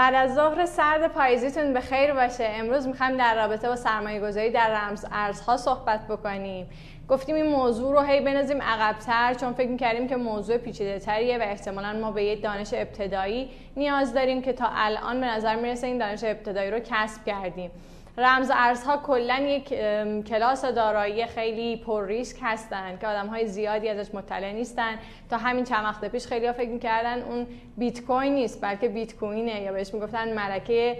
بعد از ظهر سرد پاییزیتون به خیر باشه. امروز می‌خوایم در رابطه با سرمایه گذاری در رمز ارزها صحبت بکنیم. گفتیم این موضوع رو هی بنازیم عقبتر چون فکر می‌کردیم که موضوع پیچیده تریه و احتمالا ما به یه دانش ابتدایی نیاز داریم که تا الان به نظر می‌رسه این دانش ابتدایی رو کسب کردیم. رمز ارزها کلا یک کلاس دارایی خیلی پر ریسک هستن که آدم های زیادی ازش مطلع نیستن. تا همین چند وقت پیش خیلی ها فکر می‌کردن اون بیت کوین نیست بلکه بیت کوینه یا بهش می‌گفتن ملکه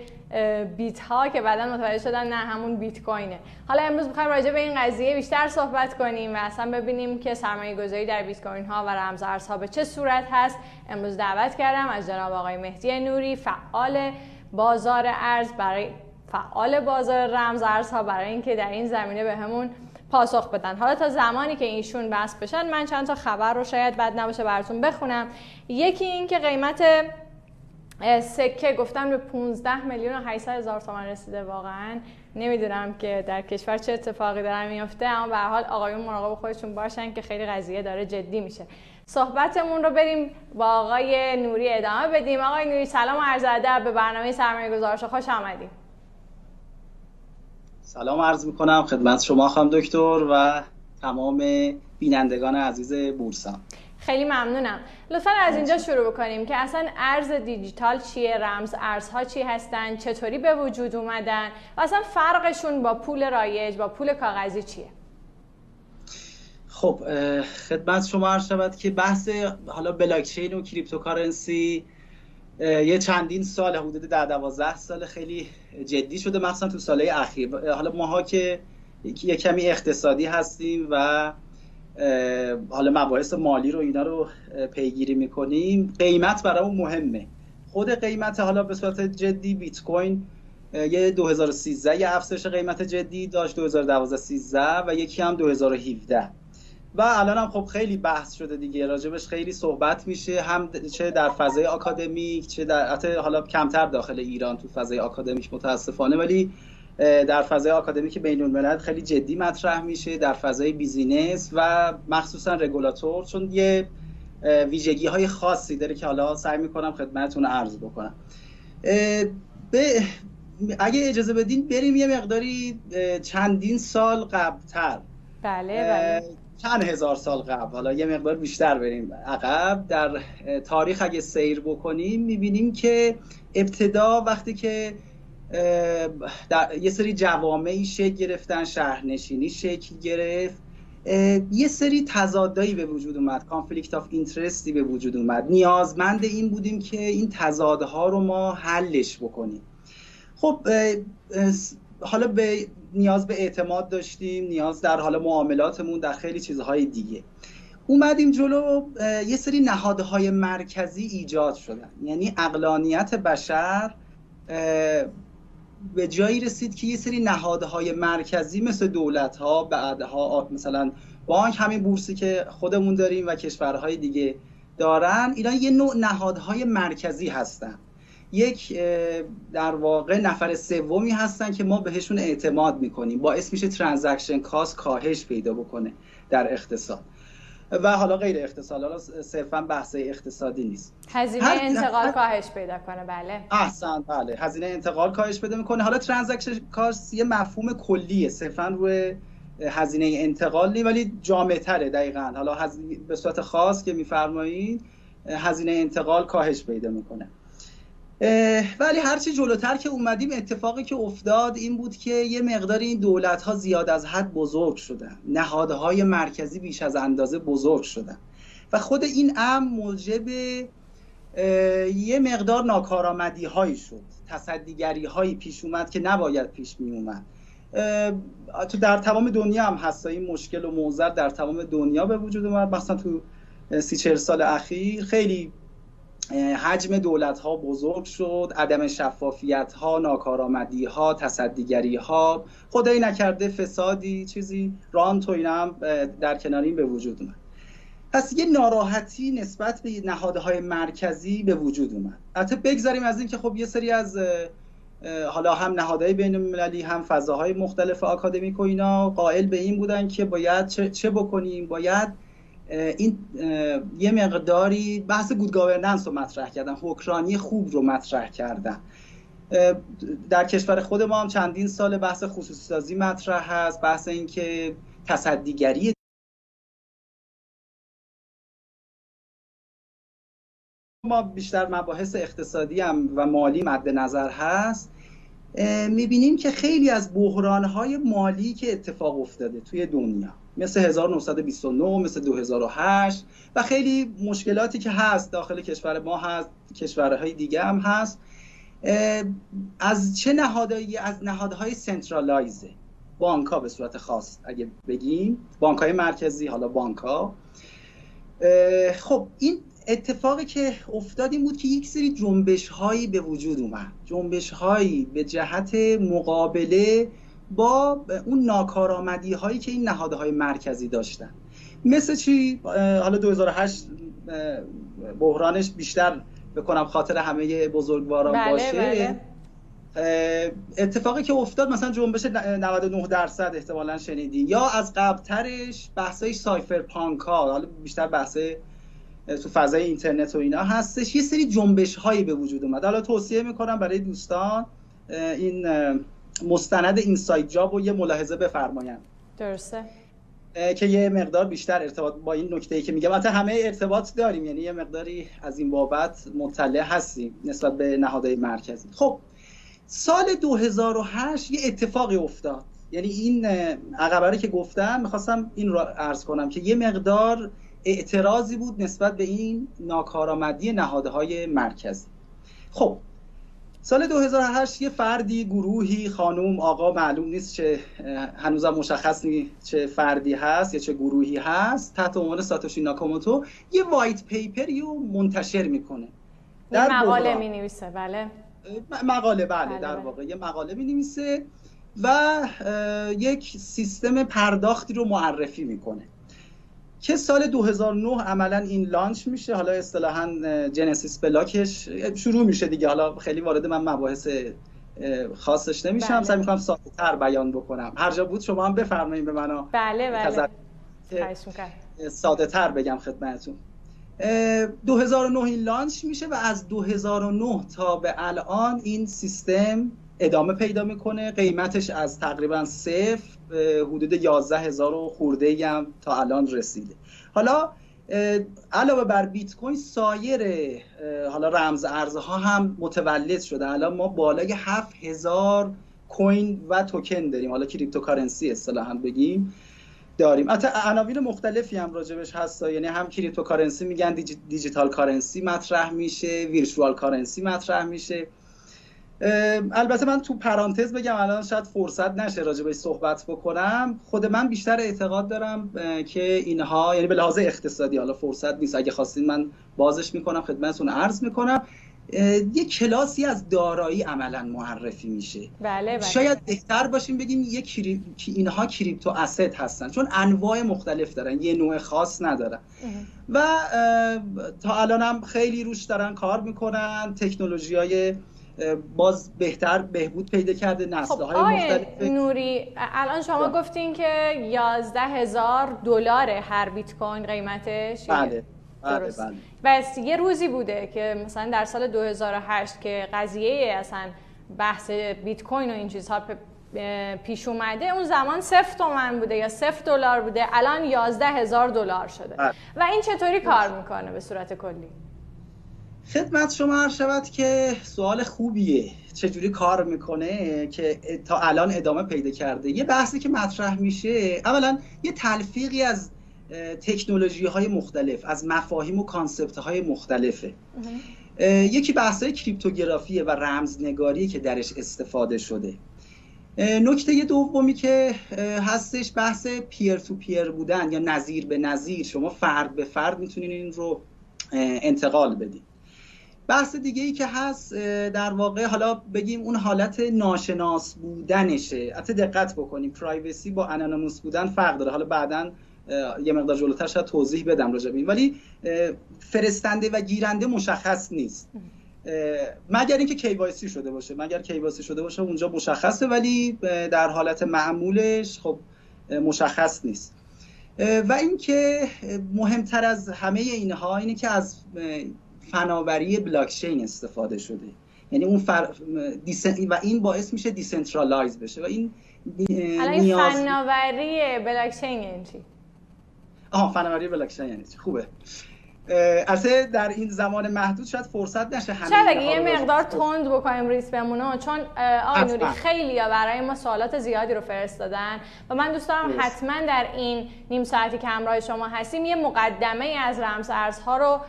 بیت ها که بعدا متوجه شدن نه همون بیت کوینه حالا امروز می‌خوایم راجع به این قضیه بیشتر صحبت کنیم و اصلا ببینیم که سرمایه گذاری در بیت کوین ها و رمز ارزها به چه صورت هست. امروز دعوت کردم از جناب آقای مهدی نوری فعال بازار ارز برای فعال بازار رمز ارزها برای اینکه در این زمینه به همون پاسخ بدن. حالا تا زمانی که ایشون بس بشن من چند تا خبر رو شاید بد نباشه براتون بخونم. یکی این که قیمت سکه گفتن به 15 میلیون و 800 هزار تومان رسیده واقعا. نمی‌دونم که در کشور چه اتفاقی داره میفته اما به حال آقایون مراقب خودشون باشن که خیلی قضیه داره جدی میشه. صحبتمون رو بریم با آقای نوری ادامه بدیم. آقای نوری سلام عرض ادب. به برنامه سرمایه خوش آمدیم سلام عرض می‌کنم خدمت شما خانم دکتر و تمام بینندگان عزیز بورسا. خیلی ممنونم. لطفا از اینجا شروع بکنیم که اصلا ارز دیجیتال چیه رمز ارزها چی هستن چطوری به وجود اومدن و اصلا فرقشون با پول رایج با پول کاغذی چیه؟ خب خدمت شما عرض شود که بحث حالا بلاکچین و cryptocurrency یه چندین سال حدود در دوازده سال خیلی جدی شده مخصوصا تو سالهای اخیر. حالا ماها که یه کمی اقتصادی هستیم و حالا مباحث مالی رو اینا رو پیگیری می‌کنیم قیمت برامون مهمه. خود قیمت حالا به صورت جدی بیت کوین یه 2013 یه افزایش قیمت جدی داشت 2012 13 و یکی هم 2017 و الان هم خب خیلی بحث شده دیگه. راجبش خیلی صحبت میشه. هم چه در فضای آکادمیک چه در حالا کمتر داخل ایران تو فضای آکادمیک متاسفانه ولی در فضای آکادمیک بین الملل خیلی جدی مطرح میشه. در فضای بیزینس و مخصوصا رگولاتور چون یه ویژگی های خاصی داره که حالا سعی می‌کنم خدمتتون عرض بکنم. به اگه اجازه بدین بریم یه مقداری چندین سال قبلتر. بله بله. چند هزار سال قبل حالا یه مقدار بیشتر بریم عقب در تاریخ اگه سیر بکنیم می‌بینیم که ابتدا وقتی که در یه سری جوامعی شکل گرفتن شهرنشینی شکل گرفت یه سری تضادایی به وجود اومد conflict of interest ی به وجود اومد. نیازمند این بودیم که این تضادها رو ما حلش بکنیم. خب حالا به نیاز به اعتماد داشتیم نیاز در حال معاملاتمون در خیلی چیزهای دیگه. اومدیم جلو یه سری نهادهای مرکزی ایجاد شدن. یعنی اقلانیت بشر به جایی رسید که یه سری نهادهای مرکزی مثل دولت ها بعدها مثلا بانک همین بورسی که خودمون داریم و کشورهای دیگه دارن اینا یه نوع نهادهای مرکزی هستن. یک در واقع نفر سومی هستن که ما بهشون اعتماد می‌کنیم. باعث میشه ترانزکشن کاست کاهش پیدا بکنه در اقتصاد. و حالا غیر اقتصاد حالا صرفا بحث اقتصادی نیست. هزینه انتقال کاهش پیدا کنه بله. احسن بله. هزینه انتقال کاهش پیدا می‌کنه. حالا ترانزکشن کاست یه مفهوم کلیه صرفا روی هزینه انتقال نی ولی جامع تره دقیقا. حالا به صورت خاص که میفرمایید هزینه انتقال کاهش پیدا می‌کنه. ولی هرچی جلوتر که اومدیم اتفاقی که افتاد این بود که یه مقدار این دولت ها زیاد از حد بزرگ شدن. نهادهای مرکزی بیش از اندازه بزرگ شدن. و خود این امر موجب یه مقدار ناکارآمدی هایی شد. تصدیگری هایی پیش اومد که نباید پیش می اومد تو در تمام دنیا هم هست. این مشکل و موزر در تمام دنیا به وجود اومد. مثلا تو سی چهل سال اخیر خیلی حجم دولت ها بزرگ شد عدم شفافیت ها ناکارآمدی ها تصدیگری ها خدایی نکرده فسادی چیزی ران تو هم در کنار این به وجود اومد. پس یه ناراحتی نسبت به نهادهای مرکزی به وجود اومد. البته بگذاریم از اینکه خب یه سری از حالا هم نهادهای بین المللی هم فضاهای مختلف آکادمیک و اینا قائل به این بودن که باید چه, چه بکنیم باید این یه مقداری بحث گود گاورننس رو مطرح کردن. حکرانی خوب رو مطرح کردن. در کشور خود ما هم چندین سال بحث خصوصی سازی مطرح هست. بحث اینکه تصدیگری ما بیشتر مباحث اقتصادی هم و مالی مد نظر هست. می‌بینیم که خیلی از بحرانهای مالی که اتفاق افتاده توی دنیا مثل 1929 مثل 2008 و خیلی مشکلاتی که هست داخل کشور ما هست کشورهای دیگه هم هست از چه نهادهایی از نهادهای سنترالایزه بانک ها به صورت خاص اگه بگیم بانک های مرکزی حالا بانک ها خب این اتفاقی که افتاد این بود که یک سری جنبش هایی به وجود اومد. جنبش هایی به جهت مقابله با اون ناکارآمدی هایی که این نهادهای مرکزی داشتن. مثل چی؟ حالا 2008 بحرانش بیشتر بکنم خاطر همه بزرگواران بله، باشه. بله. اتفاقی که افتاد مثلا جنبش 99 درصد احتمالا شنیدین یا از قبلترش بحثای سایفر پانک ها حالا بیشتر بحثای تو فضای اینترنت و اینا هستش. یه سری جنبش هایی به وجود اومد. حالا توصیه می‌کنم برای دوستان این مستند اینساید جاب و یه ملاحظه بفرمایند. درسته. که یه مقدار بیشتر ارتباط با این نکته ای که میگم. البته همه ارتباط داریم یعنی یه مقداری از این بابت مطلع هستیم نسبت به نهادهای مرکزی. خب سال 2008 یه اتفاقی افتاد. یعنی این عقبه که گفتم می‌خواستم این رو عرض کنم که یه مقدار اعتراضی بود نسبت به این ناکارآمدی نهادهای مرکزی. خب سال 2008 یه فردی گروهی خانوم آقا معلوم نیست چه هنوزم مشخص نیست چه فردی هست یا چه گروهی هست. تحت عنوان ساتوشی ناکاموتو یه وایت پیپری رو منتشر می‌کنه. در مقاله می نویسه بله. مقاله بله, بله در بله. واقع یه مقاله می نویسه و یک سیستم پرداختی رو معرفی می‌کنه. که سال 2009 عملا این لانچ میشه. حالا اصطلاحا جنسیس بلاکش شروع میشه دیگه. حالا خیلی وارد من مباحث خاصش نمیشم. بله. سعی می‌کنم ساده تر بیان بکنم. هر جا بود شما هم بفرمایید به منو بله بله. ساده تر بگم خدمتتون. 2009 این launch میشه و از 2009 تا به الان این سیستم ادامه پیدا می‌کنه. قیمتش از تقریبا صفر. حدود 11 هزار و خورده هم تا الان رسیده. حالا علاوه بر بیت کوین سایر حالا رمز ارزها هم متولد شده. الان ما بالای 7000 کوین و توکن داریم. حالا cryptocurrency اصطلاحا بگیم داریم. حتی عناوین مختلفی هم راجبش هست. یعنی هم cryptocurrency میگن digital currency مطرح میشه virtual currency مطرح میشه. البته من تو پرانتز بگم الان شاید فرصت نشه راجع صحبت بکنم. خود من بیشتر اعتقاد دارم که اینها یعنی به لحاظ اقتصادی حالا فرصت نیست. اگه خواستین من بازش می‌کنم خدمتتون عرض می‌کنم. یه کلاسی از دارایی عملا معرفی میشه. بله بله. شاید بهتر باشیم بگیم یه کری... اینها کریپتو اسید هستن. چون انواع مختلف دارن یه نوع خاص ندارن. و تا الان هم خیلی روش دارن کار می‌کنن. تکنولوژی های باز بهتر بهبود پیدا کرده نسل خب های مختلف. نوری الان شما بله. گفتین که 11 هزار دلار هر بیت کوین قیمتش. بله بله بس یه روزی بوده که مثلا در سال 2008 که قضیه اصلا بحث بیت کوین و این چیزها پیش اومده اون زمان صفر تومن بوده یا صفر دلار بوده الان 11 هزار دلار شده. بله. و این چطوری کار می‌کنه به صورت کلی؟ خدمت شما عرض شود که سوال خوبیه. چجوری کار می‌کنه که تا الان ادامه پیدا کرده؟ یه بحثی که مطرح میشه اولا یه تلفیقی از تکنولوژی های مختلف از مفاهیم و کانسپت های مختلفه یکی بحث کریپتوگرافیه و رمزنگاری که درش استفاده شده. نکته دومی که هستش بحث پیر تو پیر بودن یا نظیر به نظیر. شما فرد به فرد می‌تونین این رو انتقال بدین. بحث دیگه ای که هست در واقع حالا بگیم اون حالت ناشناس بودنشه. حتی دقت بکنیم پرایوسی با انانوموس بودن فرق داره. حالا بعدا یه مقدار جلوتر شاید توضیح بدم راجع به ولی فرستنده و گیرنده مشخص نیست. مگر اینکه KYC شده باشه. مگر KYC شده باشه اونجا مشخصه. ولی در حالت معمولش خب مشخص نیست. و اینکه مهمتر از همه اینها اینه که از فناوری بلاکچین استفاده شده. یعنی اون فر... و این باعث میشه decentralize بشه. و این نیاز... فناوری بلاکچین یعنی چی؟ آها فناوری بلاکچین یعنی چی؟ خوبه. البته در این زمان محدود شاید فرصت نشه همه شاید یه مقدار تند بکنیم ریس بمونه چون آقای نوری خیلی برای ما سوالات زیادی رو فرستادن و من دوست دارم حتما در این نیم ساعتی که همراه شما هستیم یه مقدمه از رمز ارزها رو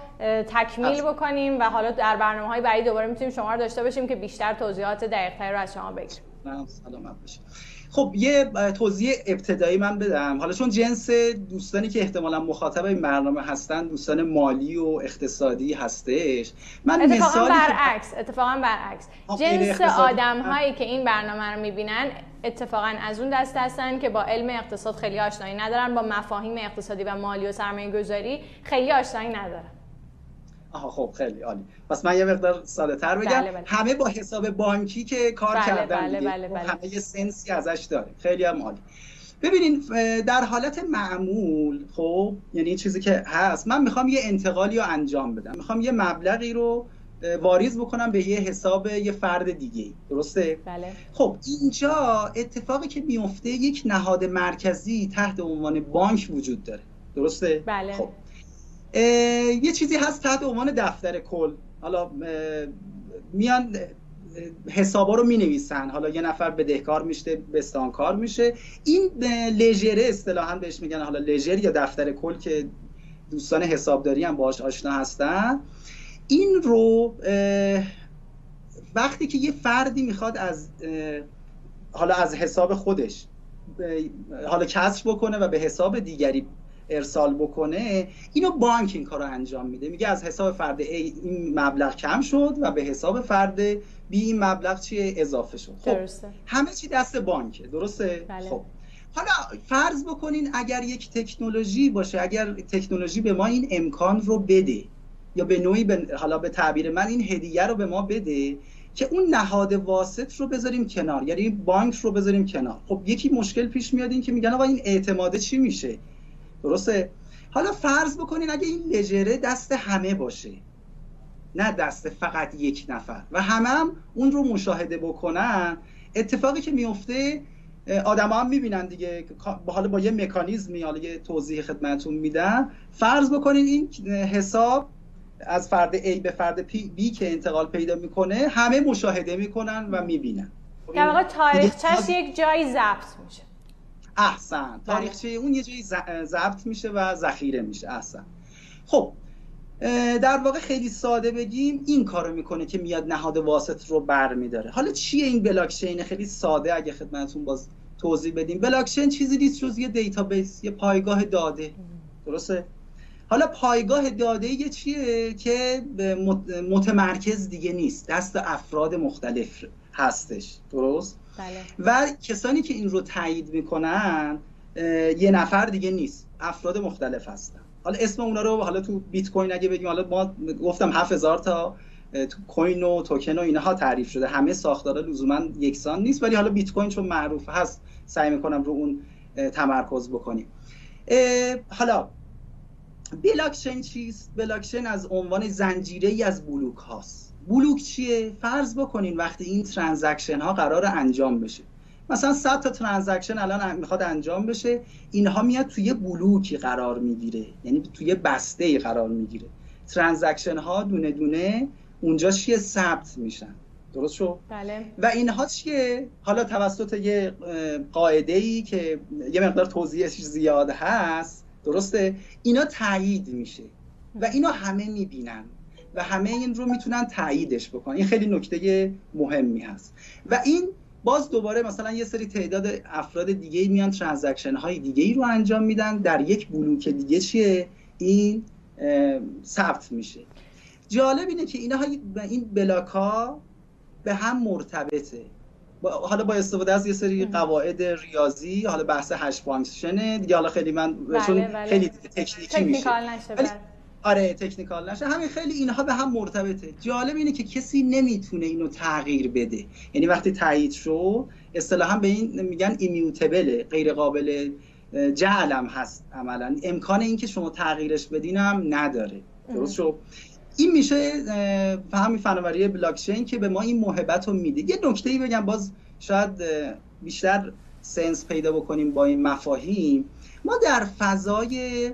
تکمیل بکنیم و حالا در برنامه های بعدی دوباره می‌تونیم شما رو داشته باشیم که بیشتر توضیحات دقیقتری رو از شما بگیریم. سلامت باشید. خب یه توضیح ابتدایی من بدم. حالا چون جنس دوستانی که احتمالا مخاطب این برنامه هستن دوستان مالی و اقتصادی هستش. من اتفاقا برعکس اتفاقا برعکس. جنس آدم هایی که این برنامه رو می‌بینن اتفاقا از اون دست هستن که با علم اقتصاد خیلی آشنایی ندارن با مفاهیم اقتصادی و مالی و سرمایه گذاری خیلی آشنایی ندارن. آها خب خیلی عالی پس من یه مقدار ساده تر بگم بله بله. همه با حساب بانکی که کار بله کردن بله بله بله. همه یه سنسی ازش داریم خیلی هم عالی ببینین در حالت معمول خب یعنی چیزی که هست من می‌خوام یه انتقالی رو انجام بدم می‌خوام یه مبلغی رو واریز بکنم به یه حساب یه فرد دیگه درسته؟ بله. خب اینجا اتفاقی که میفته یک نهاد مرکزی تحت عنوان بانک وجود داره درسته؟ بله. خب یه چیزی هست تحت عنوان دفتر کل. حالا میان حسابا رو می نویسن حالا یه نفر بدهکار میشه بستانکار میشه. این لژره اصطلاحا بهش میگن حالا لژر یا دفتر کل که دوستان حسابداری هم باش آشنا هستن. این رو وقتی که یه فردی می‌خواد از حالا از حساب خودش حالا کسر بکنه و به حساب دیگری ارسال بکنه اینو بانک این کارو انجام میده. میگه از حساب فرد A این مبلغ کم شد و به حساب فرد B این مبلغ چیه اضافه شد. خب همه چی دست بانکه درسته؟ بله. خب حالا فرض بکنین اگر یک تکنولوژی باشه اگر تکنولوژی به ما این امکان رو بده یا به نوعی به حالا به تعبیر من این هدیه رو به ما بده که اون نهاد واسط رو بذاریم کنار یعنی بانک رو بذاریم کنار. خب یکی مشکل پیش میاد این که میگن آقا این اعتماده چی میشه؟ درسته؟ حالا فرض بکنین اگه این لژره دست همه باشه نه دست فقط یک نفر. و همه هم اون رو مشاهده بکنن اتفاقی که میفته آدم هم می‌بینن دیگه. حالا با یه مکانیزمی حالا یه توضیح خدمتون میدم. فرض بکنین این حساب از فرد A به فرد B که انتقال پیدا می‌کنه همه مشاهده می‌کنن و می‌بینن. در واقع تاریخچش یک جایی ضبط میشه. احسن. تاریخچه اون یه جایی ضبط میشه و ذخیره میشه. احسن. خب در واقع خیلی ساده بگیم این کارو می‌کنه که میاد نهاد واسط رو برمیداره. حالا چیه این بلاکچین خیلی ساده اگه خدمتتون باز توضیح بدیم. بلاکچین چیزی نیست جز یه database یه پایگاه داده. درسته؟ حالا پایگاه داده یه چیه که متمرکز دیگه نیست. دست افراد مختلف هستش. درست؟ بله. و کسانی که این رو تایید می‌کنن یه نفر دیگه نیست. افراد مختلف هستن. حالا اسم اونا رو حالا تو بیت کوین اگه بگیم حالا ما گفتم 7000 تا تو کوین و توکن و اینها تعریف شده. همه ساختارا لزوما یکسان نیست. ولی حالا بیت کوین چون معروف هست سعی می‌کنم رو اون تمرکز بکنیم. حالا بلاکچین چیست؟ بلاکچین از عنوان زنجیره ای از بلوک هاست. بلوک چیه؟ فرض بکنین وقتی این transaction ها قرار انجام بشه. مثلا 100 تا transaction الان می‌خواد انجام بشه اینها میاد توی بلوکی قرار می‌گیره. یعنی توی بسته ای قرار می‌گیره. transaction ها دونه دونه اونجا چیه؟ ثبت میشن. درست شد؟ بله. و اینها چیه؟ حالا توسط یه قاعده ای که یه مقدار توضیحش زیاد هست. درسته؟ اینا تایید میشه. و اینا همه می‌بینن. و همه این رو می‌تونن تاییدش بکنن. این خیلی نکته مهمی هست. و این باز دوباره مثلا یه سری تعداد افراد دیگه میان transaction های دیگه ای رو انجام میدن. در یک بلوک دیگه چیه؟ این ثبت میشه. جالب اینه که اینها این block ها به هم مرتبطه. حالا با استفاده از یه سری قواعد ریاضی حالا بحث hash function ه دیگه حالا خیلی من بله بله. خیلی تکنیکی میشه. آره technical نشه. همین خیلی اینها به هم مرتبطه. جالب اینه که کسی نمی‌تونه اینو تغییر بده. یعنی وقتی تایید شد اصطلاحا به این میگن ایمیوتبله غیر قابل جعلم هست عملا. امکان اینکه شما تغییرش بدینم نداره. درست شد؟ این میشه همین فناوری بلاکچین که به ما این محبت رو میده. یه نکته ای بگم باز شاید بیشتر سنس پیدا بکنیم با این مفاهیم. ما در فضای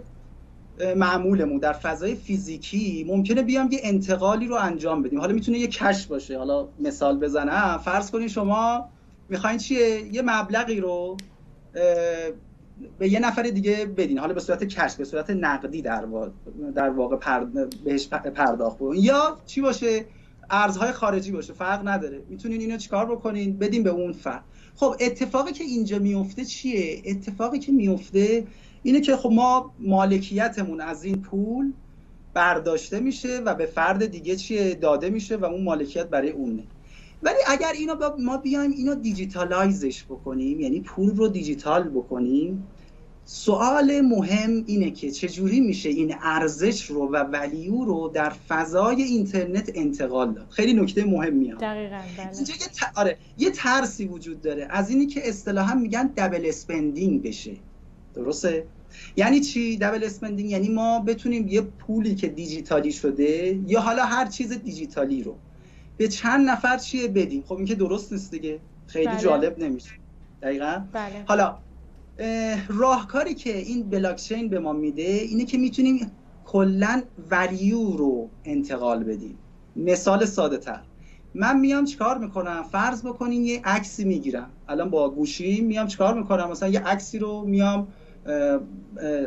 معمولمون در فضای فیزیکی ممکنه بیام یه انتقالی رو انجام بدیم. حالا می‌تونه یه کش باشه. حالا مثال بزنم. فرض کنید شما می‌خواین چیه؟ یه مبلغی رو به یه نفر دیگه بدین. حالا به صورت کش به صورت نقدی در واقع, در واقع بهش پرداخت بکنین. یا چی باشه؟ ارزهای خارجی باشه. فرق نداره. می‌تونین اینو چیکار بکنین؟ بدین به اون فرد. خب اتفاقی که اینجا میفته چیه؟ اتفاقی که میفته اینه که خب ما مالکیتمون از این پول برداشته میشه و به فرد دیگه چیه داده میشه و اون مالکیت برای اونه. ولی اگر اینو ما بیایم اینو digitize ش بکنیم یعنی پول رو دیجیتال بکنیم سوال مهم اینه که چجوری میشه این ارزش رو و value رو در فضای اینترنت انتقال داد. خیلی نکته مهمیه دقیقاً بله. اینجا یه, آره، یه ترسی وجود داره. از اینی که اصطلاحا میگن double spending بشه. درسته؟ یعنی چی double spending یعنی ما بتونیم یه پولی که دیجیتالی شده یا حالا هر چیز دیجیتالی رو به چند نفر چیه بدیم؟ خب این که درست نیست دیگه. خیلی بله. جالب نمیشه. دقیقا. بله. حالا راهکاری که این بلاکچین به ما میده اینه که می‌تونیم کلا ولیو رو انتقال بدیم. مثال ساده تر. من میام چیکار می‌کنم؟ فرض بکنین یه عکسی می‌گیرم. الان با گوشی میام چیکار می‌کنم؟ مثلا یه عکسی رو میام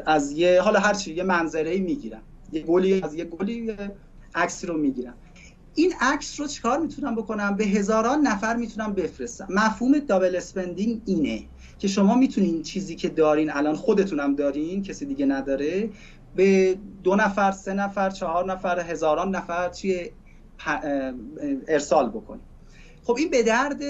از یه حالا هر چی یه منظره می‌گیرم. یه گلی از یه گلی عکسی رو می‌گیرم. این عکس رو چیکار می‌تونم بکنم؟ به هزاران نفر می‌تونم بفرستم. مفهوم double spending اینه که شما می‌تونین چیزی که دارین الان خودتونم دارین کسی دیگه نداره به دو نفر سه نفر چهار نفر هزاران نفر چیه ارسال بکنید خب این به درد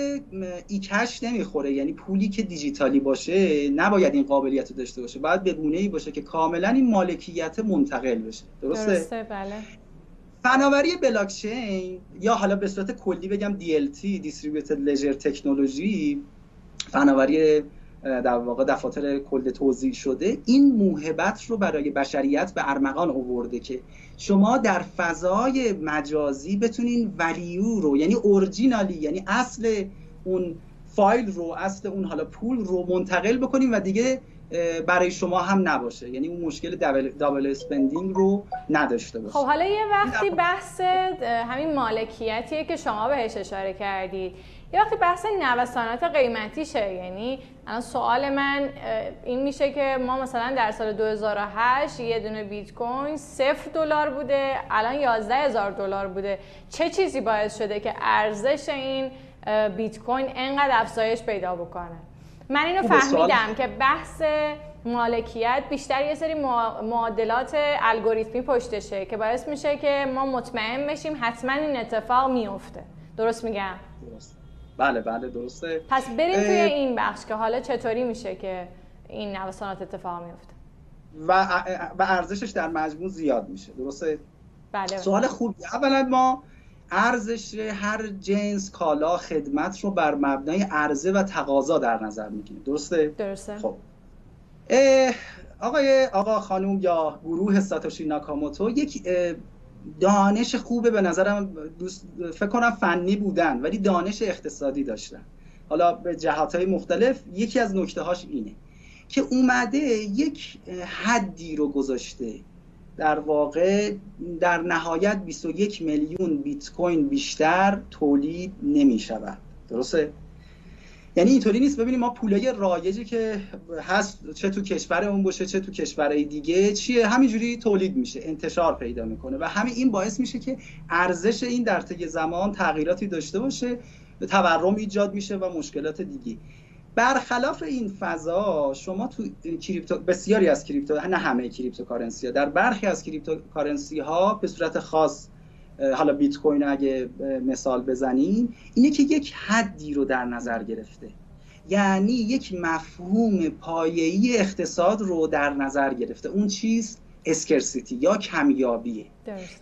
ایکش نمی‌خوره. یعنی پولی که دیجیتالی باشه نباید این قابلیت رو داشته باشه. باید به گونه ای باشه که کاملا این مالکیت منتقل بشه. درسته؟ درسته بله. فناوری بلاکچین یا حالا به صورت کلی بگم DLT Distributed Ledger Technology فناوری در واقع دفاتر کل توضیح شده این موهبت رو برای بشریت به ارمغان آورده که شما در فضای مجازی بتونین ولیو رو یعنی اورجینالی یعنی اصل اون فایل رو اصل اون حالا پول رو منتقل بکنیم و دیگه برای شما هم نباشه. یعنی اون مشکل double spending رو نداشته باشه. خب حالا یه وقتی بحث همین مالکیتیه که شما بهش اشاره کردید. یه وقتی بحث نوسانات قیمتیشه یعنی الان سوال من این میشه که ما مثلا در سال 2008 یه دونه بیت کوین صفر دلار بوده الان 11 هزار دلار بوده. چه چیزی باعث شده که ارزش این بیت کوین انقدر افزایش پیدا بکنه؟ من اینو فهمیدم که بحث مالکیت بیشتر یه سری معادلات الگوریتمی پشتشه که باعث میشه که ما مطمئن بشیم حتما این اتفاق میفته. درست میگم؟ درست. بله بله درسته. پس بریم توی این بخش که حالا چطوری میشه که این نوسانات اتفاق میفته؟ و و ارزشش در مجموع زیاد میشه. درسته؟ بله سوال خوبی. اولا ما ارزش هر جنس کالا خدمت رو بر مبنای عرضه و تقاضا در نظر می‌گیریم. درسته؟ درسته. خب. آقای آقا خانوم یا گروه ساتوشی ناکاموتو یک دانش خوبه به نظرم. دوست فکر کنم فنی بودن ولی دانش اقتصادی داشتن. حالا به جهات های مختلف یکی از نکته هاش اینه که اومده یک حدی رو گذاشته. در واقع در نهایت 21 میلیون بیت کوین بیشتر تولید نمی شود درسته؟ یعنی اینطوری نیست. ببینیم ما پولای رایجی که هست چه تو کشورمون باشه چه تو کشورهای دیگه چیه؟ همینجوری تولید میشه انتشار پیدا می‌کنه و همین این باعث میشه که ارزش این در طی زمان تغییراتی داشته باشه تورم ایجاد میشه و مشکلات دیگه. برخلاف این فضا شما تو crypto بسیاری از crypto نه همه cryptocurrency ها در برخی از cryptocurrency ها به صورت خاص حالا بیت کوین اگه مثال بزنیم اینه که یک حدی رو در نظر گرفته. یعنی یک مفهوم پایه‌ای اقتصاد رو در نظر گرفته. اون چیز اسکرسیتی یا کمیابیه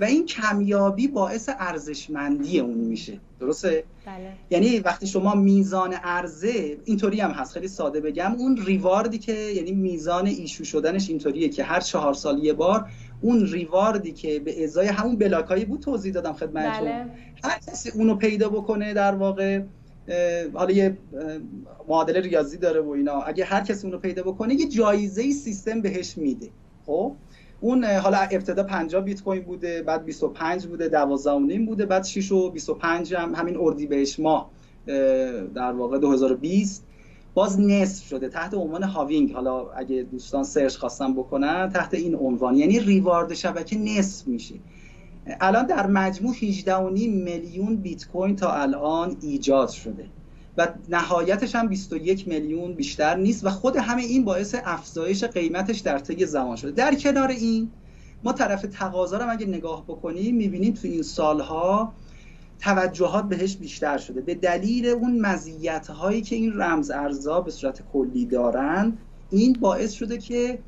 و این کمیابی باعث ارزشمندی اون میشه. درسته؟ بله. یعنی وقتی شما میزان عرضه اینطوری هم هست. خیلی ساده بگم. اون ریواردی که یعنی میزان ایشو شدنش اینطوریه که هر چهار سال یه بار اون reward ی که به ازای همون block ایی بود توضیح دادم خدمتتون. بله. هر کسی اونو پیدا بکنه در واقع حالا یه معادله ریاضی داره و اینا. اگه هر کسی اونو پیدا بکنه یه جایزه سیستم بهش میده. خب؟ اون حالا ابتدا 50 بیت کوین بوده بعد 25 بوده 12 و نیم بوده بعد 6 و 25 هم همین اردیبهشت ماه در واقع 2020 باز نصف شده تحت عنوان halving. حالا اگه دوستان search خواستن بکنن تحت این عنوان. یعنی reward شبکه نصف میشه. الان در مجموع 18.5 میلیون بیت کوین تا الان ایجاد شده. و نهایتش هم 21 میلیون بیشتر نیست و خود همه این باعث افزایش قیمتش در طی زمان شده. در کنار این ما طرف تقاضا رو اگه نگاه بکنیم می‌بینیم تو این سالها توجهات بهش بیشتر شده. به دلیل اون مزیت هایی که این رمز ارزا به صورت کلی دارن این باعث شده که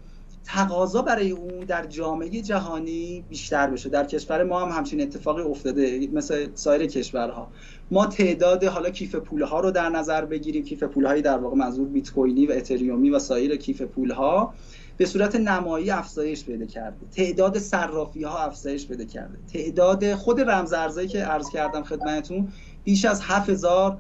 تقاضا برای اون در جامعه جهانی بیشتر بشه. در کشور ما هم همچین اتفاقی افتاده مثل سایر کشورها. ما تعداد حالا کیف پول ها رو در نظر بگیریم کیف پول هایی در واقع منظور بیت کوینی و اتریومی و سایر کیف پول ها به صورت نمایی افزایش پیدا کرده. تعداد صرافی ها افزایش پیدا کرده. تعداد خود رمز ارزایی که عرض کردم خدمتتون بیش از 7000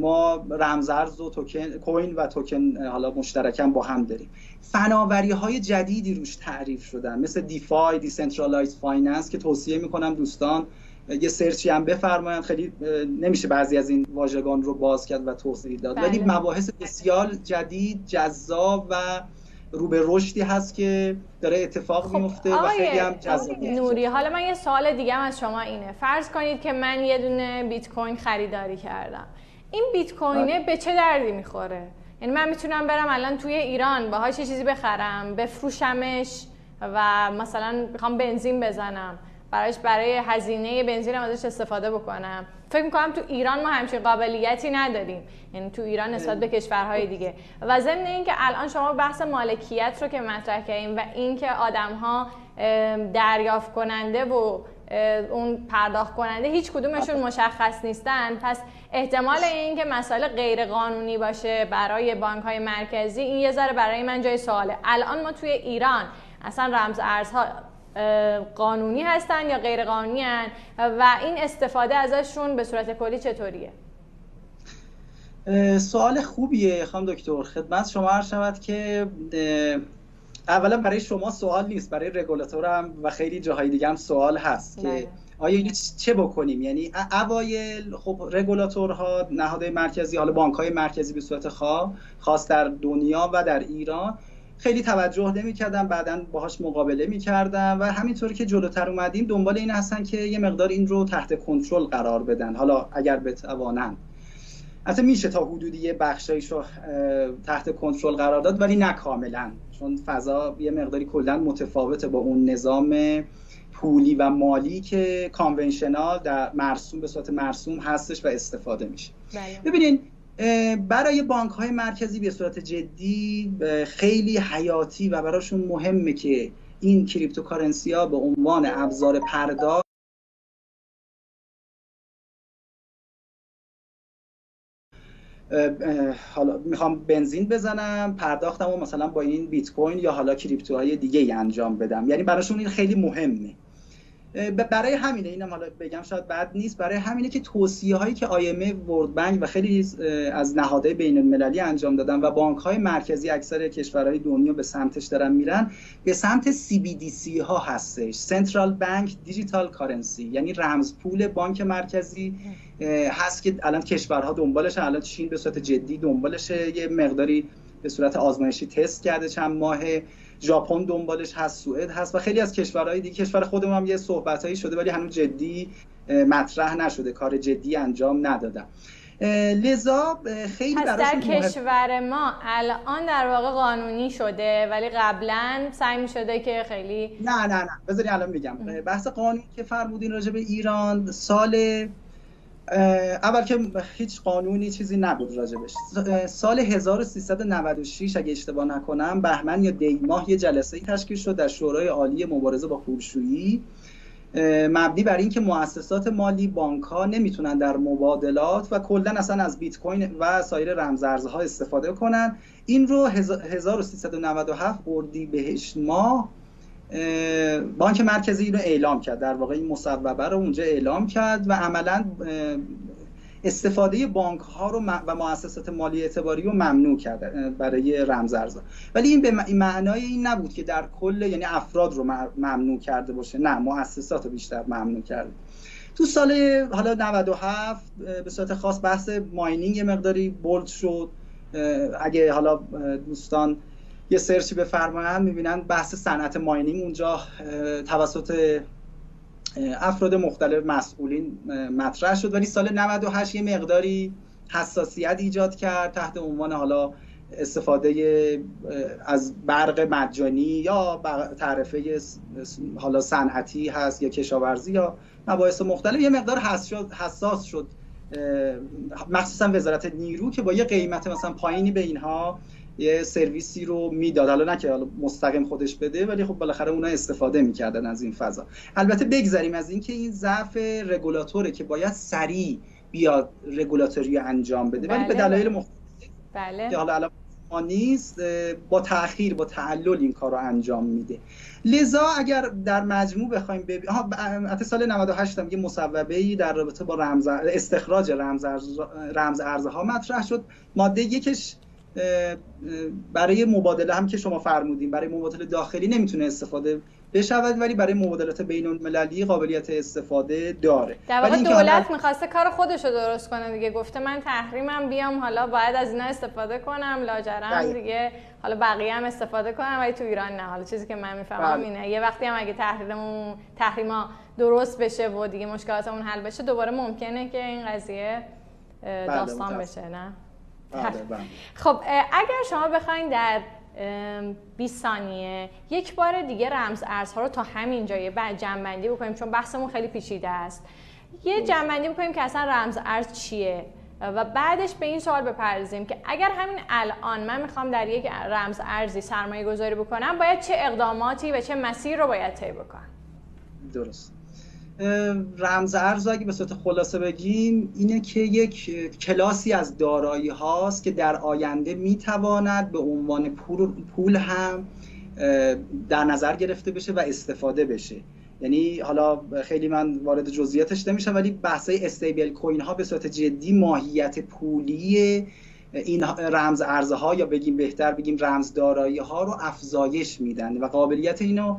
ما رمزارز و توکن کوین و توکن حالا مشترکا با هم داریم. فناوری های جدیدی روش تعریف شدن مثل DeFi decentralized finance که توصیه می‌کنم دوستان یه search ی هم بفرمایند. خیلی نمیشه بعضی از این واژگان رو باز کرد و توضیح داد. ولی بله. مباحث بسیار جدید جذاب و رو به رشدی هست که داره اتفاق خب میفته و خیلی هم جذاب نوری حالا من یه سوال دیگه از شما اینه. فرض کنید که من یه دونه بیت کوین خریداری کردم. این بیت کوینه بله. به چه دردی می‌خوره؟ یعنی من می‌تونم برم الان توی ایران باهاش یه چیزی بخرم بفروشمش و مثلا می‌خوام بنزین بزنم. برایش برای هزینه بنزینم ازش استفاده بکنم. فکر می‌کنم تو ایران ما همچین قابلیتی نداریم. یعنی تو ایران نسبت به کشورهای دیگه. و ضمن اینکه الان شما بحث مالکیت رو که مطرح کردیم و اینکه آدم ها دریافت کننده و اون پرداخت کننده هیچ کدومشون مشخص نیستن. پس احتمال اینکه مسائل غیر قانونی باشه برای بانک های مرکزی این یه ذره برای من جای سواله. الان ما توی ایران اصلا رمز ارزها قانونی هستن یا غیر قانونی هن و این استفاده ازشون به صورت کلی چطوریه؟ سوال خوبیه خانم دکتر. خدمت شما هر شود که اولا برای شما سوال نیست برای رگولاتور هم و خیلی جاهای دیگه هم سوال هست که بله. آیا اینو چه بکنیم؟ یعنی اوایل خب رگولاتورها نهادهای مرکزی حالا بانک های مرکزی به صورت خاص در دنیا و در ایران خیلی توجه نمی‌کردن بعدا باهاش مقابله می‌کردن و همینطور که جلوتر اومدیم دنبال این هستن که یه مقدار این رو تحت کنترل قرار بدن. حالا اگر بتوانند. اصلا میشه تا حدودی یه بخشایش رو تحت کنترل قرار داد ولی نه کاملا. چون فضا یه مقداری کلا متفاوته با اون نظام پولی و مالی که conventional در مرسوم به صورت مرسوم هستش و استفاده میشه. بله. ببینین برای بانک های مرکزی به صورت جدی خیلی حیاتی و براشون مهمه که این cryptocurrency ها به عنوان ابزار پرداخت حالا می‌خوام بنزین بزنم پرداختم و مثلا با این بیت کوین یا حالا کریپتوهای دیگه ای انجام بدم. یعنی براشون این خیلی مهمه. برای همینه اینم حالا بگم شاید بد نیست. برای همینه که توصیه هایی که IMF ورد بانک و خیلی از نهادهای بین المللی انجام دادن و بانک های مرکزی اکثر کشورهای دنیا به سمتش دارن میرن به سمت CBDC ها هستش. سنترال بانک دیجیتال کارنسی یعنی رمز پول بانک مرکزی هست که الان کشورها دنبالش الان چین به صورت جدی دنبالشه یه مقداری به صورت آزمایشی تست کرده چند ماه ژاپن دنبالش هست سوئد هست و خیلی از کشورهای دیگه کشور خودمون هم یه صحبتایی شده ولی هنوز جدی مطرح نشده. کار جدی انجام ندادم. لذا خیلی پس در کشور ما الان در واقع قانونی شده ولی قبلا سعی می شده که خیلی نه نه نه. بذاری الان بگم. بحث قانونی که فرمودین راجع به ایران سال اول که هیچ قانونی چیزی نبود راجبش. سال 1396 اگه اشتباه نکنم بهمن یا دیماه یه جلسه تشکیل شد در شورای عالی مبارزه با پولشویی مبنی بر اینکه مؤسسات مالی بانک ها نمی‌تونن در مبادلات و کلا اصلا از بیت کوین و سایر رمزارزها استفاده کنن. این رو 1397 بهش ماه بانک مرکزی اینو اعلام کرد. در واقع این مصوبه رو اونجا اعلام کرد و عملا استفاده بانک ها رو و مؤسسات مالی اعتباری رو ممنوع کرد برای رمزارزها ولی این به معنای این نبود که در کل یعنی افراد رو ممنوع کرده باشه. نه مؤسسات رو بیشتر ممنوع کرده. تو سال حالا 97 به صورت خاص بحث ماینینگ مقداری بولد شد. اگه حالا دوستان یه سرچی بفرمایند می‌بینن بحث صنعت ماینینگ اونجا توسط افراد مختلف مسئولین مطرح شد. ولی سال 98 یه مقداری حساسیت ایجاد کرد تحت عنوان حالا استفاده از برق مجانی یا تعرفه حالا صنعتی هست یا کشاورزی یا مباحث مختلف. یه مقدار حساس شد مخصوصا وزارت نیرو که با یه قیمت مثلا پایینی به اینها یه سرویسی رو می‌داد. حالا نه که حالا مستقیم خودش بده ولی خب بالاخره اونا استفاده می‌کردن از این فضا. البته بگذریم از اینکه این ضعف رگولاتوره که باید سریع بیاد رگولاتوری انجام بده. ولی به بله، دلایل مختلف. بله. که حالا الان ما نیست با تاخیر با تعلل این کار رو انجام میده. لذا اگر در مجموع بخوایم ببینیم ها سال 98 هم یه مصوبه ای در رابطه با رمز استخراج رمز رمز ارزها مطرح شد. ماده یکش برای مبادله هم که شما فرمودین برای مبادله داخلی نمی‌تونه استفاده بشود ولی برای مبادلات بین المللی قابلیت استفاده داره. در واقع دولت می‌خواسته کار خودش رو درست کنه دیگه. گفته من تحریمم بیام حالا باید از اینا استفاده کنم لاجرم دیگه. حالا بقیه هم استفاده کنم ولی تو ایران نه. حالا چیزی که من می‌فهمم بله. اینه. یه وقتی هم اگه تحریممون تحریما درست بشه و دیگه مشکلاتمون حل بشه دوباره ممکنه که این قضیه بله، داستان بشه نه؟ بله، بله. خب اگر شما بخواین در 20 ثانیه یک بار دیگه رمز ارزها رو تا همین جایی بعد جنبندی بکنیم چون بحثمون خیلی پیچیده است. یه جنبندی بکنیم که اصلا رمز ارز چیه؟ و بعدش به این سوال بپردازیم که اگر همین الان من می‌خوام در یک رمز ارزی سرمایه گذاری بکنم باید چه اقداماتی و چه مسیر رو باید طی بکنم؟ درست. رمز ارز اگه به صورت خلاصه بگیم اینه که یک کلاسی از دارایی هاست که در آینده می‌تواند به عنوان پول, هم در نظر گرفته بشه و استفاده بشه. یعنی حالا خیلی من وارد جزئیاتش نمیشم ولی بحثای استیبل کوین ها به صورت جدی ماهیت پولی این رمز ارزها یا بگیم بهتر بگیم رمز دارایی ها رو افزایش میدن و قابلیت اینو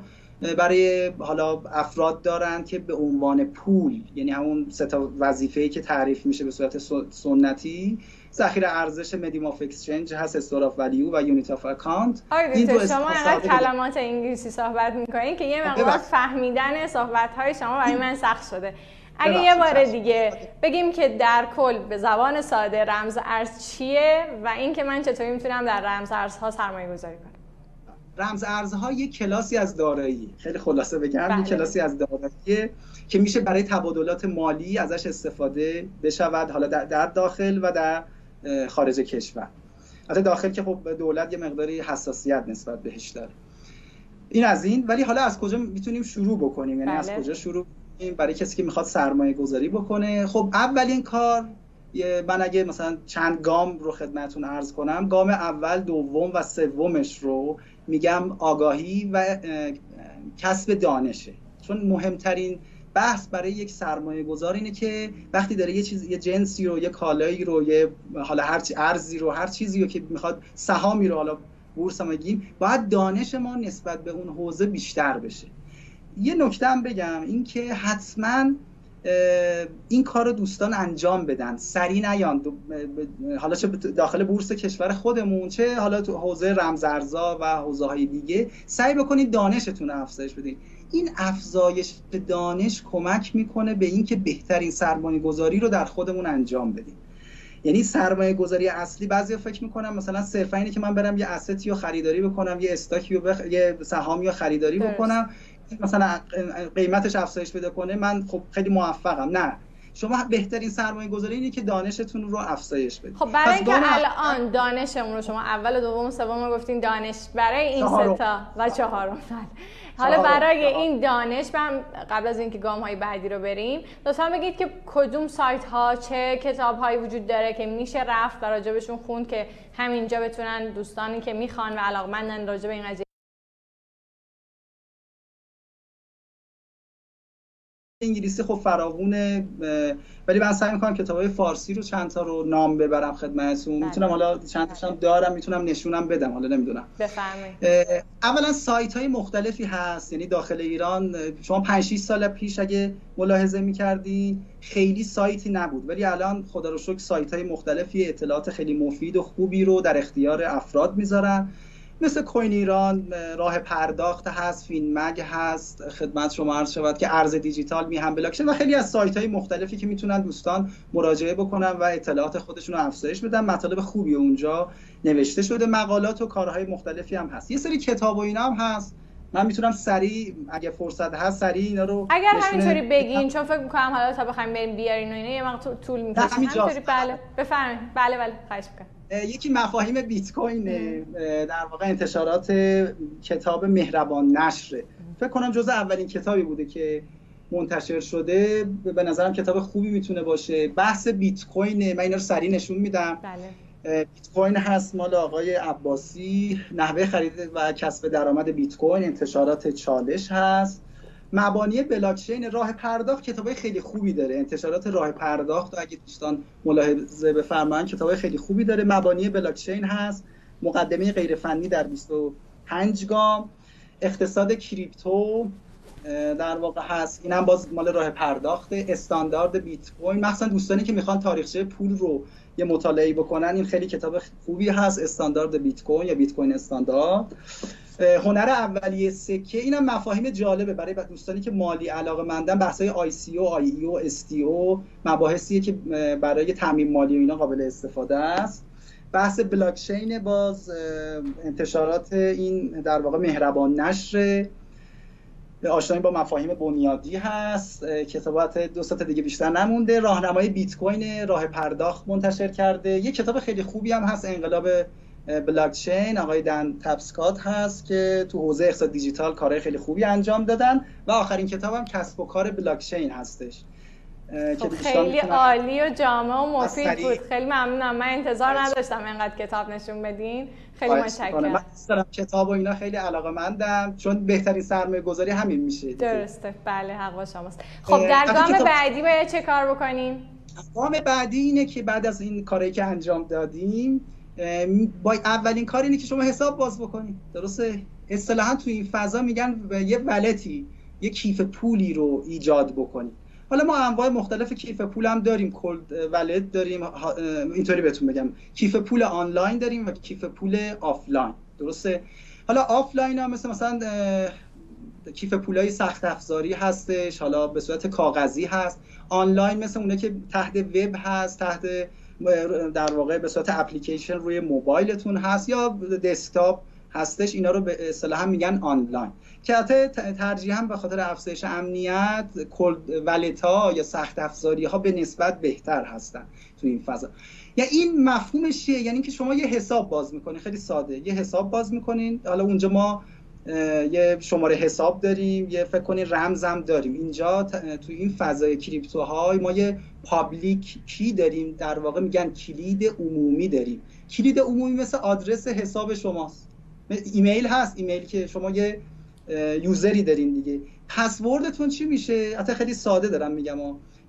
برای حالا افراد دارن که به عنوان پول یعنی همون سه تا وظیفه‌ای که تعریف میشه به صورت سنتی ذخیره ارزش medium of exchange هست store of value و unit of account این دو شما انقدر کلمات انگلیسی صحبت می‌کنین که یه مقدار فهمیدن صحبت های شما برای من سخت شده. اگه یه بار دیگه بگیم که در کل به زبان ساده رمز ارز چیه و اینکه من چطوری می‌تونم در رمز ارزها سرمایه گذاری کنم. رمز ارزها یک کلاسی از دارایی. خیلی خلاصه بگم بله. کلاسی از دارایی که میشه برای تبادلات مالی ازش استفاده بشود حالا در داخل و در خارج کشور. حتی داخل که خب دولت یه مقداری حساسیت نسبت بهش داره. این از این. ولی حالا از کجا می‌تونیم شروع بکنیم؟ یعنی از بله. کجا شروع کنیم؟ برای کسی که می‌خواد سرمایه گذاری بکنه. خب اولین کار من اگه مثلا چند گام رو خدمتون عرض کنم گام اول دوم و سومش رو میگم آگاهی و کسب دانشه. چون مهمترین بحث برای یک سرمایه گذار اینه که وقتی داره یه چیز یه جنسی رو یه کالایی رو یه حالا هر ارزی رو هر چیزی رو که می‌خواد سهامی رو حالا بورس هم باید دانش ما نسبت به اون حوزه بیشتر بشه. یه نکته هم بگم این که حتما این کار رو دوستان انجام بدن. سری نیان. حالا چه داخل بورس کشور خودمون چه حالا تو حوزه رمزارزا و حوزه های دیگه سعی بکنید دانشتون افزایش بدید این افزایش دانش کمک می‌کنه به اینکه بهترین سرمایه گذاری رو در خودمون انجام بدیم. یعنی سرمایه گذاری اصلی بعضی فکر می‌کنم مثلا صرفا اینه که من برم یه استی رو خریداری بکنم یه استاکی رو بخ... یه سهامی رو خریداری بکنم. مثلا قیمتش افزایش پیدا کنه من خب خیلی موفقم. نه. شما بهترین سرمایه گذاری اینه که دانشتون رو افزایش بدید. خب برای اینکه الان دانشمون رو شما اول و دوم و سوم گفتین دانش برای این ستا و چهارم. حالا برای این دانش من قبل از اینکه گام های بعدی رو بریم لطفا بگید که کدوم سایت ها چه کتاب هایی وجود داره که میشه رفت و راجبشون خوند که همینجا بتونن دوستانی که می‌خوان و علاقمندن راجب این قضیه انگلیسی خب فراوونه ولی من سعی می‌کنم کتابای فارسی رو چند تا رو نام ببرم خدمتتون. بله. می‌تونم حالا چند تاشم دارم می‌تونم نشونم بدم حالا نمی‌دونم. بفرمایید. اولا سایت های مختلفی هست یعنی داخل ایران شما 5 6 سال پیش اگه ملاحظه می‌کردی خیلی سایتی نبود. ولی الان خدا رو شکر سایت های مختلفی اطلاعات خیلی مفید و خوبی رو در اختیار افراد می‌ذارن. مثل کوین ایران راه پرداخت هست فین مگ هست خدمت شما عرض شود که ارز دیجیتال می هم بلاکچین و خیلی از سایت های مختلفی که می‌تونن دوستان مراجعه بکنن و اطلاعات خودشون رو افزایش بدن. مطالب خوبی اونجا نوشته شده. مقالات و کارهای مختلفی هم هست. یه سری کتاب و اینا هم هست. من می‌تونم سریع اگه فرصت هست سریع اینا رو اگر همینطوری بگین چون فکر می‌کنم حالا تا بخوایم بریم بیارین و اینا یه مقطع طول می‌کشه. همینطوری بله. بفرمایید. بله بله. خواهش می‌کنم. یکی مفاهیم بیت کوین در واقع انتشارات کتاب مهربان نشره فکر کنم جز اولین کتابی بوده که منتشر شده. به نظرم کتاب خوبی می‌تونه باشه. بحث بیت کوین من اینا رو سریع نشون میدم. بله. بیت کوین هست. مال آقای عباسی. نحوه خرید و کسب درآمد بیت کوین انتشارات چالش هست. مبانی بلاکچین راه پرداخت کتابای خیلی خوبی داره. انتشارات راه پرداخت اگه دوستان ملاحظه بفرمایید کتابای خیلی خوبی داره. مبانی بلاکچین هست. مقدمه غیر فنی در 25 گام. اقتصاد کریپتو در واقع هست. اینم باز مال راه پرداخت استاندارد بیت کوین مثلا دوستانی که می‌خوان تاریخچه پول رو یه مطالعه بکنن این خیلی کتاب خوبی هست. استاندارد بیت کوین یا بیت کوین استاندارد. هنر اولیه سکه. اینم مفاهیم جالبه برای دوستانی که مالی علاقه مندن بحثای ICO IEO STO مباحثیه که برای تامین مالی و اینا قابل استفاده است. بحث بلاکچین باز انتشارات این در واقع مهربان نشر آشنایی با مفاهیم بنیادی هست کتابات دو سطح دیگه بیشتر نمونده. راهنمای بیت کوین راه پرداخت منتشر کرده. یه کتاب خیلی خوبی هم هست انقلاب بلاکچین آقای دن تپسکات هست که تو حوزه اقتصاد دیجیتال کارهای خیلی خوبی انجام دادن و آخرین کتابم کسب و کار بلاکچین هستش. خب خیلی عالی و جامع و مفید بود. خیلی ممنونم. من انتظار نداشتم اینقدر کتاب نشون بدین. خیلی متشکرم. من دارم کتاب و اینا خیلی علاقه مندم چون بهترین سرمایه گذاری همین میشه درسته. بله حق با شماست. خب در گام بعدی باید چه کار بکنیم؟ گام بعدی اینه که بعد از این کاری که انجام دادیم با اولین کار اینه که شما حساب باز بکنید درسته؟ اصطلاحا تو این فضا میگن یه wallet ی یه کیف پولی رو ایجاد بکنید حالا ما انواع مختلف کیف پول هم داریم. cold wallet داریم اینطوری بهتون بگم. کیف پول آنلاین داریم و کیف پول آفلاین. درسته؟ حالا آفلاین ها مثل مثلا کیف پولای سخت افزاری هستش. حالا به صورت کاغذی هست. آنلاین مثل اونه که تحت وب هست تحت در واقع به صورت اپلیکیشن روی موبایلتون هست یا desktop هستش اینا رو به اصطلاح میگن آنلاین. که ترجیحاً به خاطر افزایش امنیت wallet ا یا سخت افزاری ها به نسبت بهتر هستن تو این فضا. یا این مفهومش چیه؟ یعنی که شما یه حساب باز می‌کنین. خیلی ساده. یه حساب باز می‌کنین. حالا اونجا ما یه شماره حساب داریم یه فکر کنین رمزم داریم. اینجا تو این فضای crypto های ما یه public key داریم؟ در واقع میگن کلید عمومی داریم. کلید عمومی مثل آدرس حساب شماست. ایمیل هست ایمیل که شما یه یوزری دارین دیگه. پسوردتون چی میشه؟ حتی خیلی ساده دارم میگم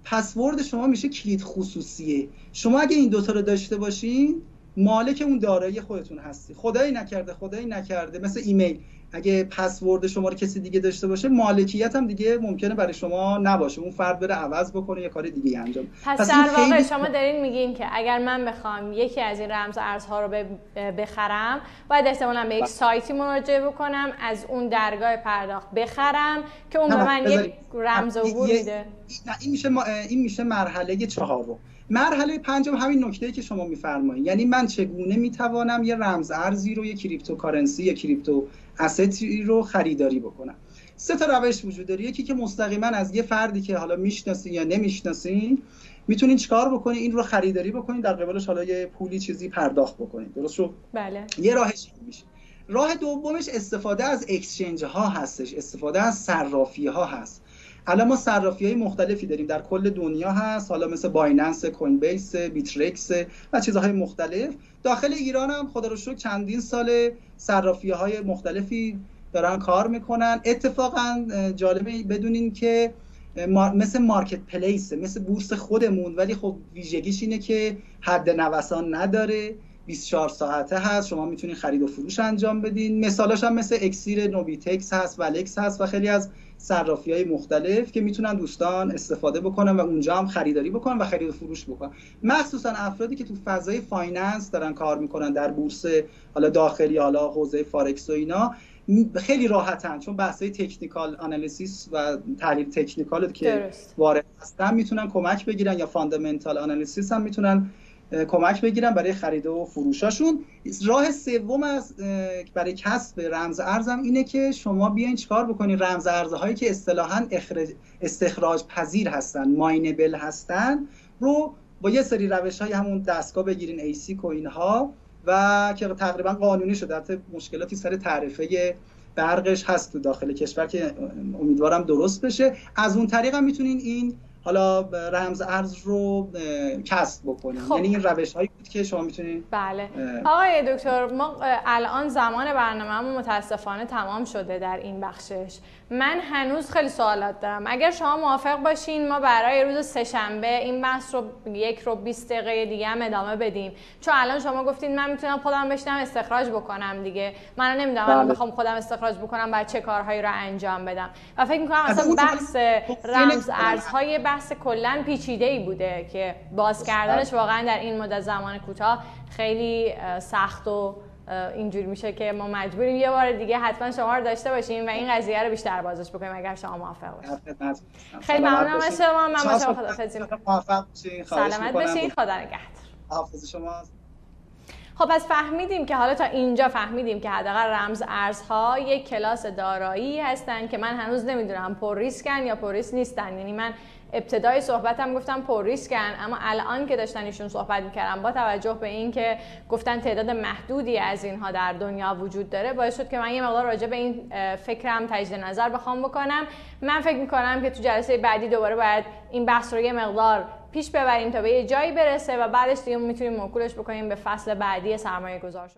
پسورد شما میشه کلید خصوصیه. شما اگه این دوتا رو داشته باشین مالک اون دارایی خودتون هستی. خدایی نکرده خدایی نکرده. مثل ایمیل. اگه پسورد شما رو کسی دیگه داشته باشه مالکیت هم دیگه ممکنه برای شما نباشه. اون فرد بره عوض بکنه یه کار دیگه انجام. پس, در واقع شما دارین میگین که اگر من بخوام یکی از این رمز ارزها رو بخرم باید احتمالا به یک بله. سایتی مراجعه بکنم از اون درگاه پرداخت بخرم که اون به من یک رمز عبور میده. این میشه این میشه مرحله چهارم. مرحله پنجم همین نکته که شما میفرمایید. یعنی من چگونه می‌توانم یه رمز ارزی رو یه cryptocurrency یه crypto asset ی رو خریداری بکنم. سه تا روش وجود داره. یکی که مستقیما از یه فردی که حالا می‌شناسین یا نمی‌شناسین می‌تونین چیکار بکنین؟ این رو خریداری بکنین. در قبالش حالا یه پولی چیزی پرداخت بکنین. درست شد؟ بله. یه راهش میشه. راه دومش استفاده از exchange ها هستش. استفاده از صرافی ها هست. الان ما صرافی های مختلفی داریم. در کل دنیا هست. حالا مثل Binance Coinbase Bittrex و چیزهای مختلف. داخل ایران هم خدا رو شکر چندین سال صرافی های مختلفی دارن کار می‌کنن. اتفاقا جالبه بدونین که مثل marketplace مثل بورس خودمون ولی خب ویژگیش اینه که حد نوسان نداره. 24 ساعته هست شما می‌تونید خرید و فروش انجام بدین. مثالاش هم مثل اکسیر نوبیتکس هست والکس هست و خیلی از صرافی های مختلف که می‌تونن دوستان استفاده بکنن و اونجا هم خریداری بکنن و خرید و فروش بکنن. مخصوصا افرادی که تو فضای finance دارن کار می‌کنن در بورس حالا داخلی حالا حوزه فارکس و اینا خیلی راحتن. چون بحث technical analysis و تحلیل تکنیکال که وارد هستن می‌تونن کمک بگیرن یا fundamental analysis هم می‌تونن کمک بگیرن برای خرید و فروشاشون. راه سوم از برای کسب رمز ارزم اینه که شما بیاین چیکار بکنید رمز ارزهایی که اصطلاحا استخراج پذیر هستن mineable هستن رو با یه سری روش های همون دستگاه بگیرین ASIC coin ها و که تقریبا قانونی شده مشکلاتی سر تعرفه برقش هست تو داخل کشور که امیدوارم درست بشه. از اون طریق هم می‌تونین این حالا رمز ارز رو کسب بکنیم خب. یعنی این روش هایی بود که شما می‌تونید بله. آقای دکتر ما الان زمان برنامه متاسفانه تمام شده در این بخشش. من هنوز خیلی سوالات دارم. اگر شما موافق باشین ما برای روز سهشنبه این بحث رو یک رو 20 دقیقه دیگه هم ادامه بدیم. چون الان شما گفتین من می‌تونم خودم بشینم استخراج بکنم دیگه. من نمی‌دونم بله. بخوام خودم استخراج بکنم بعد چه کارهایی رو انجام بدم. و فکر می‌کنم اصلا بحث رمز ارزهای بحث کلا پیچیده ای بوده که باز کردنش واقعا در این مدت زمان کوتاه خیلی سخت و اینجوری میشه که ما مجبوریم یه بار دیگه حتما شما رو داشته باشیم و این قضیه رو بیشتر بازش بکنیم اگر شما موافق باشید. خیلی ممنونم از شما. من با شما خدافظی سلامت باشین خدا نگهدار. حافظ شما خب پس فهمیدیم که حالا تا اینجا فهمیدیم که حداقل رمز ارزها یک کلاس دارایی هستن که من هنوز نمی‌دونم پر ریسکن یا پر ریسک نیستن. یعنی من ابتدای صحبتم گفتم پر ریسکن اما الان که داشتن ایشون صحبت می‌کردم با توجه به اینکه گفتن تعداد محدودی از اینها در دنیا وجود داره باعث شد که من یه مقدار راجع به این فکرم تجدید نظر بخوام بکنم. من فکر می‌کنم که تو جلسه بعدی دوباره باید این بحث رو یه مقدار پیش ببریم تا به یه جایی برسه و بعدش دیگه می‌تونیم موکولش بکنیم به فصل بعدی سرمایه گذار